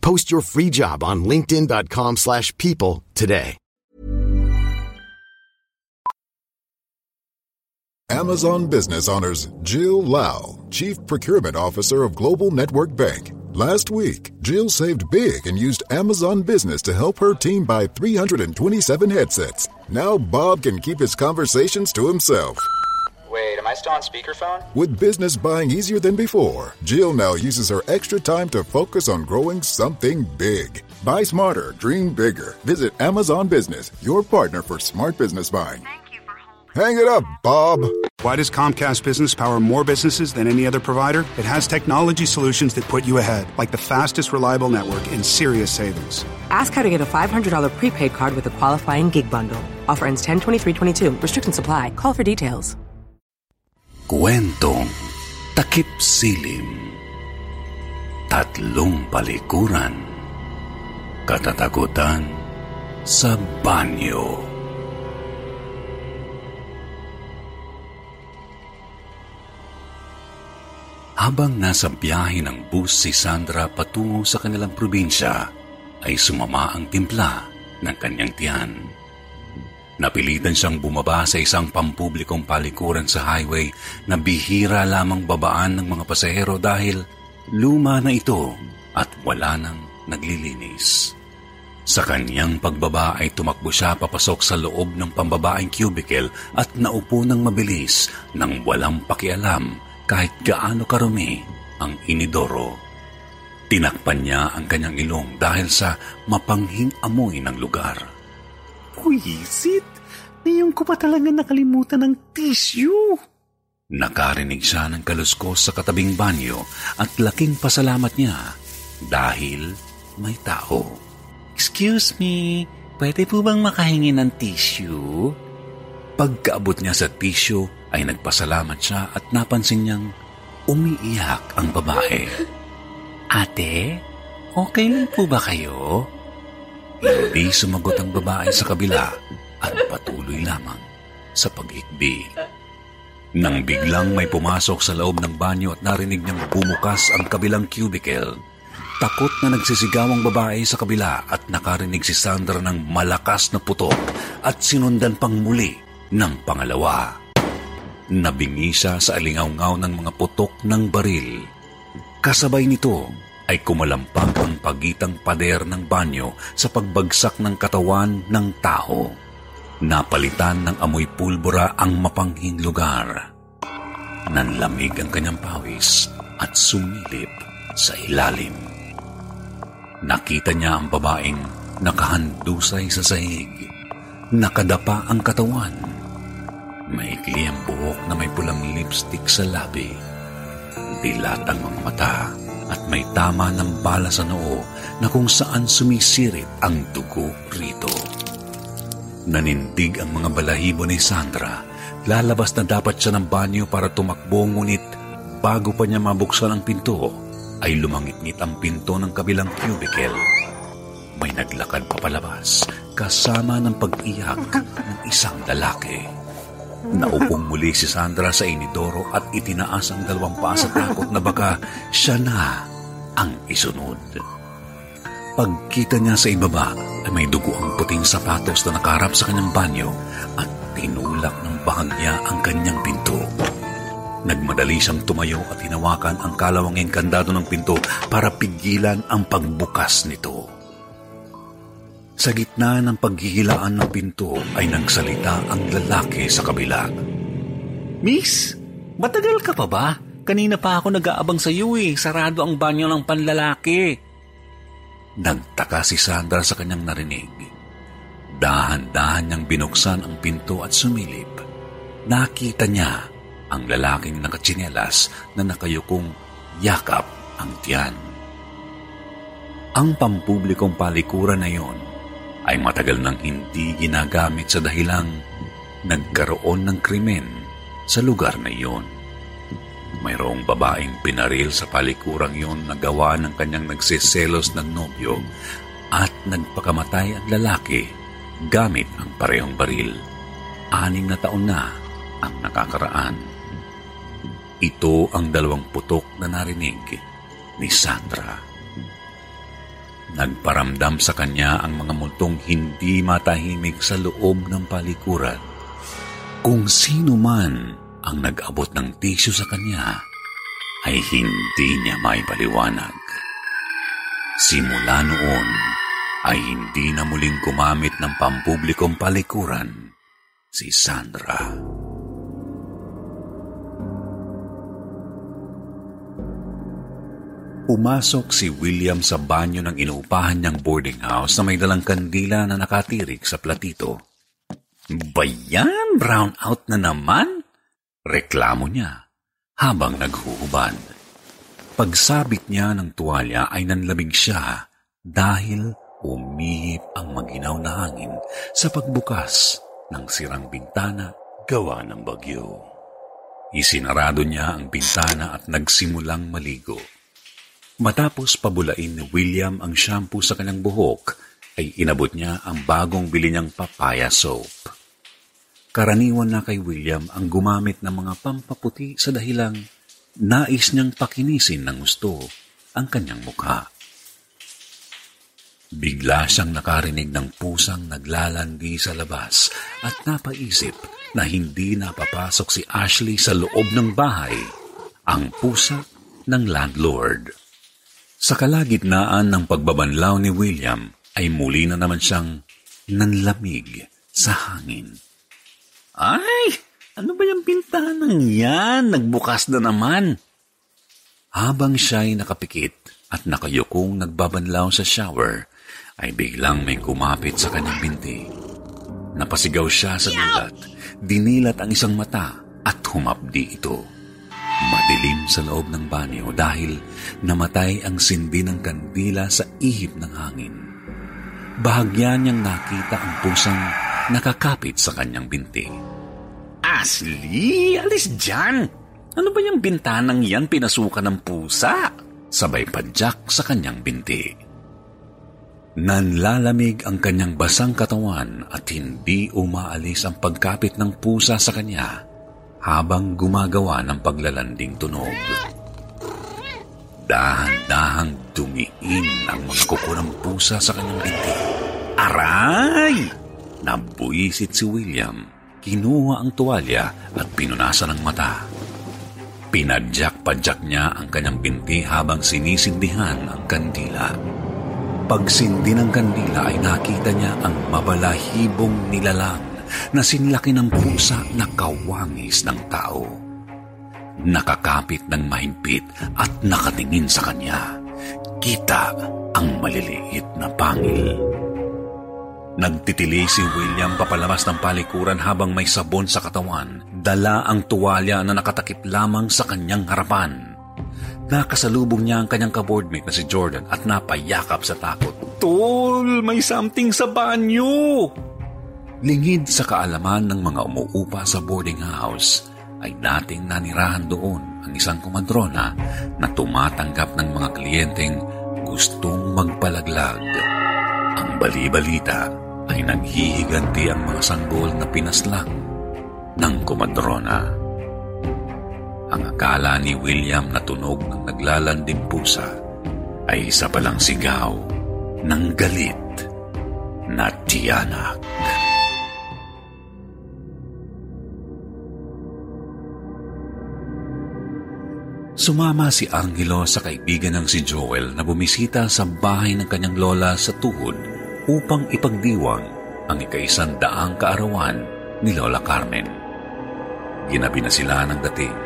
Post your free job on linkedin.com/people slash people today. Amazon Business honors Jill Lau, Chief Procurement Officer of Global Network Bank. Last week, Jill saved big and used Amazon Business to help her team buy 327 headsets. Now Bob can keep his conversations to himself. Wait, am I still on speakerphone? With business buying easier than before, Jill now uses her extra time to focus on growing something big. Buy smarter, dream bigger. Visit Amazon Business, your partner for smart business buying. Hang it up, Bob. Why does Comcast Business power more businesses than any other provider? It has technology solutions that put you ahead, like the fastest reliable network and serious savings. Ask how to get a $500 prepaid card with a qualifying gig bundle. Offer ends 10 23 22. Restrictions apply. Call for details. Kwentong Takip Silim Tatlong Palikuran Katatakutan sa Banyo Habang nasa biyahe ng bus si Sandra patungo sa kanilang probinsya, ay sumama ang timpla ng kanyang tiyan. Napilitan siyang bumaba sa isang pampublikong palikuran sa highway na bihira lamang babaan ng mga pasahero dahil luma na ito at wala nang naglilinis. Sa kanyang pagbaba ay tumakbo siya papasok sa loob ng pambabaeng cubicle at naupo ng mabilis nang walang pakialam kahit gaano karumi ang inidoro. Tinakpan niya ang kanyang ilong dahil sa mapanghing amoy ng lugar. Puisit! Ngayon ko pa talaga nakalimutan ng tissue. Nakarinig siya ng kaluskos sa katabing banyo at laking pasalamat niya dahil may tao. Excuse me, pwede po bang makahingi ng tissue? Pagkaabot niya sa tissue ay nagpasalamat siya at napansin niyang umiiyak ang babae. Ate, okay lang po ba kayo? Hindi sumagot ang babae sa kabila at patuloy lamang sa paghikbi. Nang biglang may pumasok sa loob ng banyo at narinig niyang bumukas ang kabilang cubicle, takot na nagsisigaw ang babae sa kabila at nakarinig si Sandra ng malakas na putok at sinundan pang muli ng pangalawa. Nabingi siya sa alingaw-ngaw ng mga putok ng baril. Kasabay nito ay kumalampag ang pagitang pader ng banyo sa pagbagsak ng katawan ng tao. Napalitan ng amoy pulbura ang mapanghing lugar. Nanlamig ang kanyang pawis at sumilip sa ilalim. Nakita niya ang babaeng nakahandusay sa sahig. Nakadapa ang katawan. Maikli ang buhok na may pulang lipstick sa labi. Dilatang ang mata at may tama ng bala sa noo na kung saan sumisirit ang dugo rito. Nanindig ang mga balahibo ni Sandra. Lalabas na dapat siya ng banyo para tumakbo ngunit bago pa niya mabuksan ang pinto, ay lumangit-ngit ang pinto ng kabilang cubicle. May naglakad papalabas kasama ng pag-iyak ng isang lalaki. Naupong muli si Sandra sa inidoro at itinaas ang dalawang paa sa takot na baka siya na ang isunod. Pagkita niya sa ibaba ay may dugo ang puting sapatos na nakaharap sa kanyang banyo at tinulak ng bahagya ang kanyang pinto. Nagmadali siyang tumayo at hinawakan ang kalawanging kandado ng pinto para pigilan ang pagbukas nito. Sa gitna ng paghihilaan ng pinto ay nagsalita ang lalaki sa kabila. Miss, matagal ka pa ba? Kanina pa ako nag-aabang sa iyo eh. Sarado ang banyo ng panlalaki. Nagtaka si Sandra sa kanyang narinig. Dahan-dahan niyang binuksan ang pinto at sumilip. Nakita niya ang lalaking nakatsinelas na nakayukong yakap ang tiyan. Ang pampublikong palikuran na yon ay matagal nang hindi ginagamit sa dahilang nagkaroon ng krimen sa lugar na iyon. Mayroong babaeng pinaril sa palikurang yon na gawa ng kanyang nagsiselos ng nobyo at nagpakamatay ang lalaki gamit ang parehong baril. Anim na taon na ang nakakaraan. Ito ang dalawang putok na narinig ni Sandra. Nagparamdam sa kanya ang mga multong hindi matahimik sa loob ng palikuran. Kung sino man ang nag-abot ng tisyo sa kanya, ay hindi niya may paliwanag. Simula noon, ay hindi na muling gumamit ng pampublikong palikuran si Sandra. Pumasok si William sa banyo ng inuupahan niyang boarding house na may dalang kandila na nakatirik sa platito. Bayan, brown out na naman? Reklamo niya habang naghuhuban. Pagsabit niya ng tuwalya ay nanlamig siya dahil umihip ang maginaw na hangin sa pagbukas ng sirang bintana gawa ng bagyo. Isinarado niya ang bintana at nagsimulang maligo. Matapos pabulain ni William ang shampoo sa kanyang buhok, ay inabot niya ang bagong bili niyang papaya soap. Karaniwan na kay William ang gumamit ng mga pampaputi sa dahilang nais niyang pakinisin ng gusto ang kanyang mukha. Bigla siyang nakarinig ng pusang naglalandi sa labas at napaisip na hindi napapasok si Ashley sa loob ng bahay, ang pusa ng landlord. Sa kalagitnaan ng pagbabanlaw ni William ay muli na naman siyang nanlamig sa hangin. Ay, ano ba yung pintanang yan? Nagbukas na naman. Habang siya'y nakapikit at nakayukong nagbabanlaw sa shower, ay biglang may kumapit sa kanyang binti. Napasigaw siya sa gulat, dinilat ang isang mata at humapdi ito. Madilim sa loob ng banyo dahil namatay ang sindi ng kandila sa ihip ng hangin. Bahagya niyang nakita ang pusang nakakapit sa kanyang binti. Asli, alis dyan! Ano ba yung bintanang yan pinasukan ng pusa? Sabay padyak sa kanyang binti. Nanlalamig ang kanyang basang katawan at hindi umaalis ang pagkapit ng pusa sa kanya habang gumagawa ng paglalanding tunog. Dahan-dahang dumiin ang mga kuko ng pusa sa kanyang binti. Aray! Nabuisit si William. Kinuha ang tuwalya at pinunasan ng mata. Pinadyak-padyak niya ang kanyang binti habang sinisindihan ang kandila. Pagsindi ng kandila ay nakita niya ang mabalahibong nilalang na sinlaki ng pusa na kawangis ng tao. Nakakapit ng mahigpit at nakatingin sa kanya. Kita ang maliliit na pangil. Nagtitili si William papalabas ng palikuran habang may sabon sa katawan. Dala ang tuwalya na nakatakip lamang sa kanyang harapan. Nakasalubong niya ang kanyang kaboardmate na si Jordan at napayakap sa takot. Tol, may something sa banyo! Lingid sa kaalaman ng mga umuupa sa boarding house, ay dating nanirahan doon ang ang isang kumadrona na tumatanggap ng mga kliyenteng gustong magpalaglag. Ang bali-balita ay naghihiganti ang mga sanggol na pinaslang ng kumadrona. Ang akala ni William na tunog ng naglalanding pusa ay isa palang sigaw ng galit na tiyanak. Sumama si Angelo sa kaibigan ng si Joel na bumisita sa bahay ng kanyang lola sa tuhod upang ipagdiwang ang ikaisan daang kaarawan ni Lola Carmen. Ginabi na sila ng dating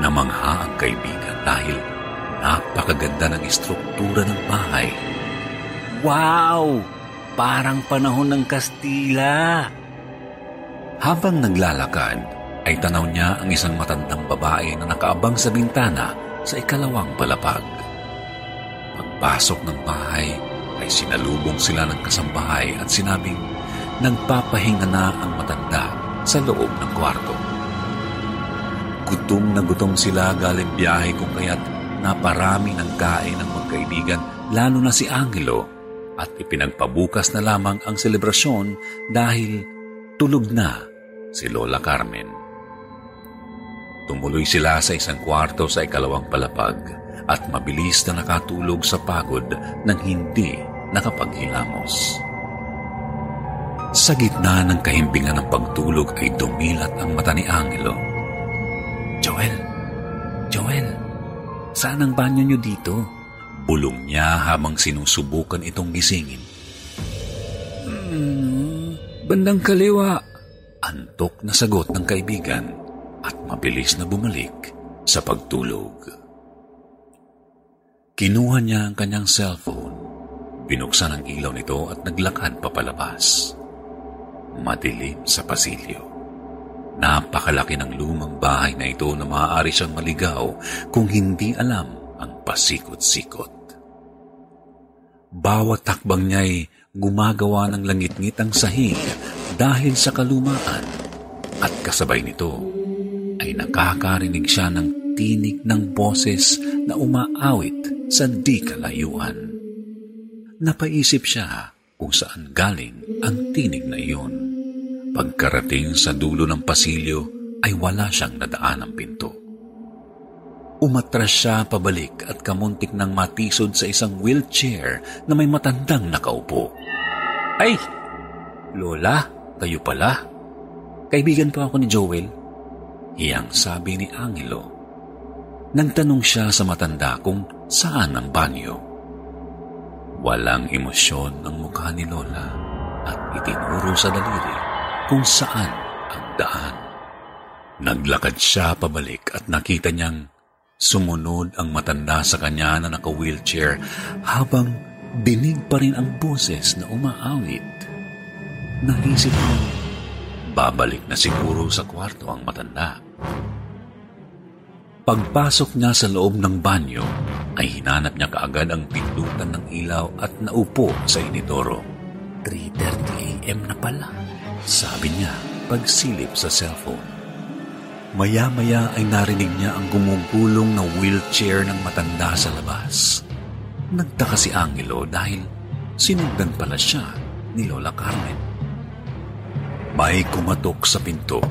na mangha ang kaibigan dahil napakaganda ng istruktura ng bahay. Wow! Parang panahon ng Kastila. Habang naglalakad, ay tanaw niya ang isang matandang babae na nakaabang sa bintana sa ikalawang palapag. Pagpasok ng bahay, ay sinalubong sila ng kasambahay at sinabing nagpapahinga na ang matanda sa loob ng kwarto. Gutom na gutom sila galing biyahe kung kaya't naparami ng kain ng magkaibigan lalo na si Angelo at ipinagpabukas na lamang ang selebrasyon dahil tulog na si Lola Carmen. Tumuloy sila sa isang kwarto sa ikalawang palapag at mabilis na nakatulog sa pagod nang hindi nakapaghilamos. Sa gitna ng kahimbingan ng pagtulog ay dumilat ang mata ni Angelo. Joel! Joel! Saan ang banyo niyo dito? Bulong niya habang sinusubukan itong gisingin. Hmm, bandang kaliwa. Antok na sagot ng kaibigan at mabilis na bumalik sa pagtulog. Kinuha niya ang kanyang cellphone, binuksan ang ilaw nito at naglakad papalabas. Madilim sa pasilyo. Napakalaki ng lumang bahay na ito na maaari siyang maligaw kung hindi alam ang pasikot-sikot. Bawat takbang niya'y gumagawa ng langit-ngit ang sahig dahil sa kalumaan at kasabay nito ay nakakarinig siya ng tinig ng boses na umaawit sa di kalayuan. Napaisip siya kung saan galing ang tinig na iyon. Pagkarating sa dulo ng pasilyo ay wala siyang nadaan ng pinto. Umatras siya pabalik at kamuntik nang matisod sa isang wheelchair na may matandang nakaupo. Ay! Lola, kayo pala? Kaibigan po ako ni Joel. Hiyang sabi ni Angelo. Nagtanong siya sa matanda kung saan ang banyo. Walang emosyon ang mukha ni Lola at itinuro sa daliri kung saan ang daan. Naglakad siya pabalik at nakita niyang sumunod ang matanda sa kanya na naka-wheelchair habang dinig pa rin ang boses na umaawit. Naisip mo, babalik na siguro sa kwarto ang matanda. Pagpasok niya sa loob ng banyo, ay hinanap niya kaagad ang pindutan ng ilaw at naupo sa inidoro. 3.30 a.m. na pala, sabi niya pagsilip sa cellphone. Maya-maya ay narinig niya ang gumugulong na wheelchair ng matanda sa labas. Nagtaka si Angelo dahil sinundan pala siya ni Lola Carmen. May kumatok sa pinto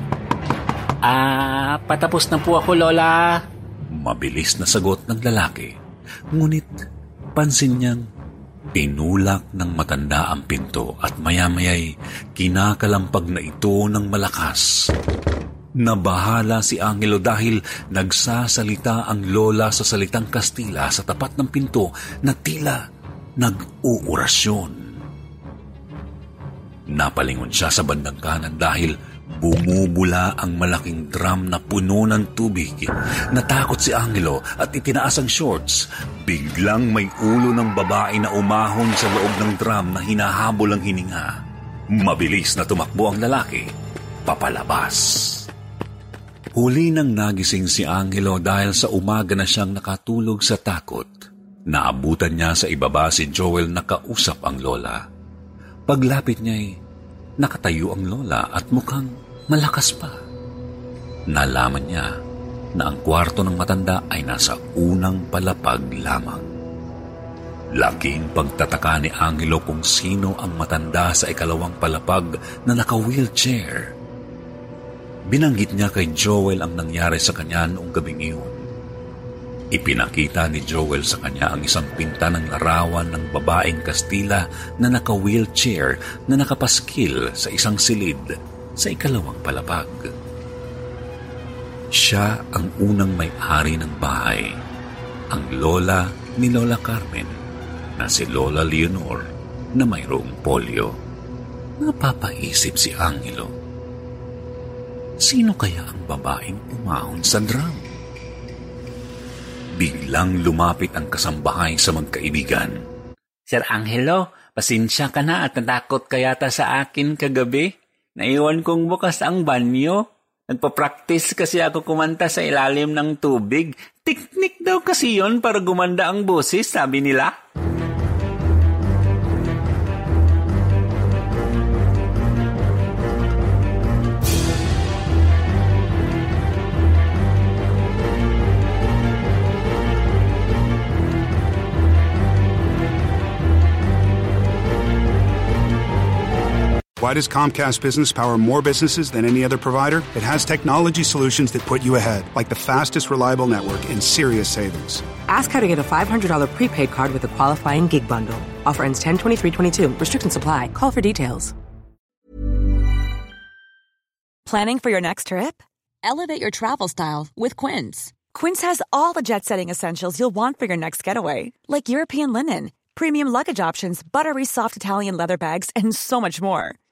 Ah, patapos na po ako, Lola. Mabilis na sagot ng lalaki. Ngunit pansin niyang pinulak ng matanda ang pinto at maya-maya'y kinakalampag na ito ng malakas. Nabahala si Angelo dahil nagsasalita ang lola sa salitang Kastila sa tapat ng pinto na tila nag-uurasyon. Napalingon siya sa bandang kanan dahil Bumubula ang malaking drum na puno ng tubig. Natakot si Angelo at itinaas ang shorts. Biglang may ulo ng babae na umahon sa loob ng drum na hinahabol ang hininga. Mabilis na tumakbo ang lalaki. Papalabas. Huli nang nagising si Angelo dahil sa umaga na siyang nakatulog sa takot. Naabutan niya sa ibaba si Joel na kausap ang lola. Paglapit niya'y nakatayo ang lola at mukhang malakas pa. Nalaman niya na ang kwarto ng matanda ay nasa unang palapag lamang. Laking pagtataka ni Angelo kung sino ang matanda sa ikalawang palapag na naka-wheelchair. Binanggit niya kay Joel ang nangyari sa kanya noong gabing iyon. Ipinakita ni Joel sa kanya ang isang pinta ng larawan ng babaeng Kastila na naka-wheelchair na nakapaskil sa isang silid sa ikalawang palapag. Siya ang unang may-ari ng bahay, ang lola ni Lola Carmen na si Lola Leonor na mayroong polio. Napapaisip si Angelo. Sino kaya ang babaeng umahon sa drum? Biglang lumapit ang kasambahay sa magkaibigan. Sir Angelo, pasensya ka na at natakot ka yata sa akin kagabi. Naiwan kong bukas ang banyo. Nagpa-practice kasi ako kumanta sa ilalim ng tubig. Teknik daw kasi yon para gumanda ang boses, sabi nila. Why does Comcast Business power more businesses than any other provider? It has technology solutions that put you ahead, like the fastest reliable network and serious savings. Ask how to get a $500 prepaid card with a qualifying gig bundle. Offer ends 10 23 Restrictions apply. Call for details. Planning for your next trip? Elevate your travel style with Quince. Quince has all the jet setting essentials you'll want for your next getaway, like European linen, premium luggage options, buttery soft Italian leather bags, and so much more.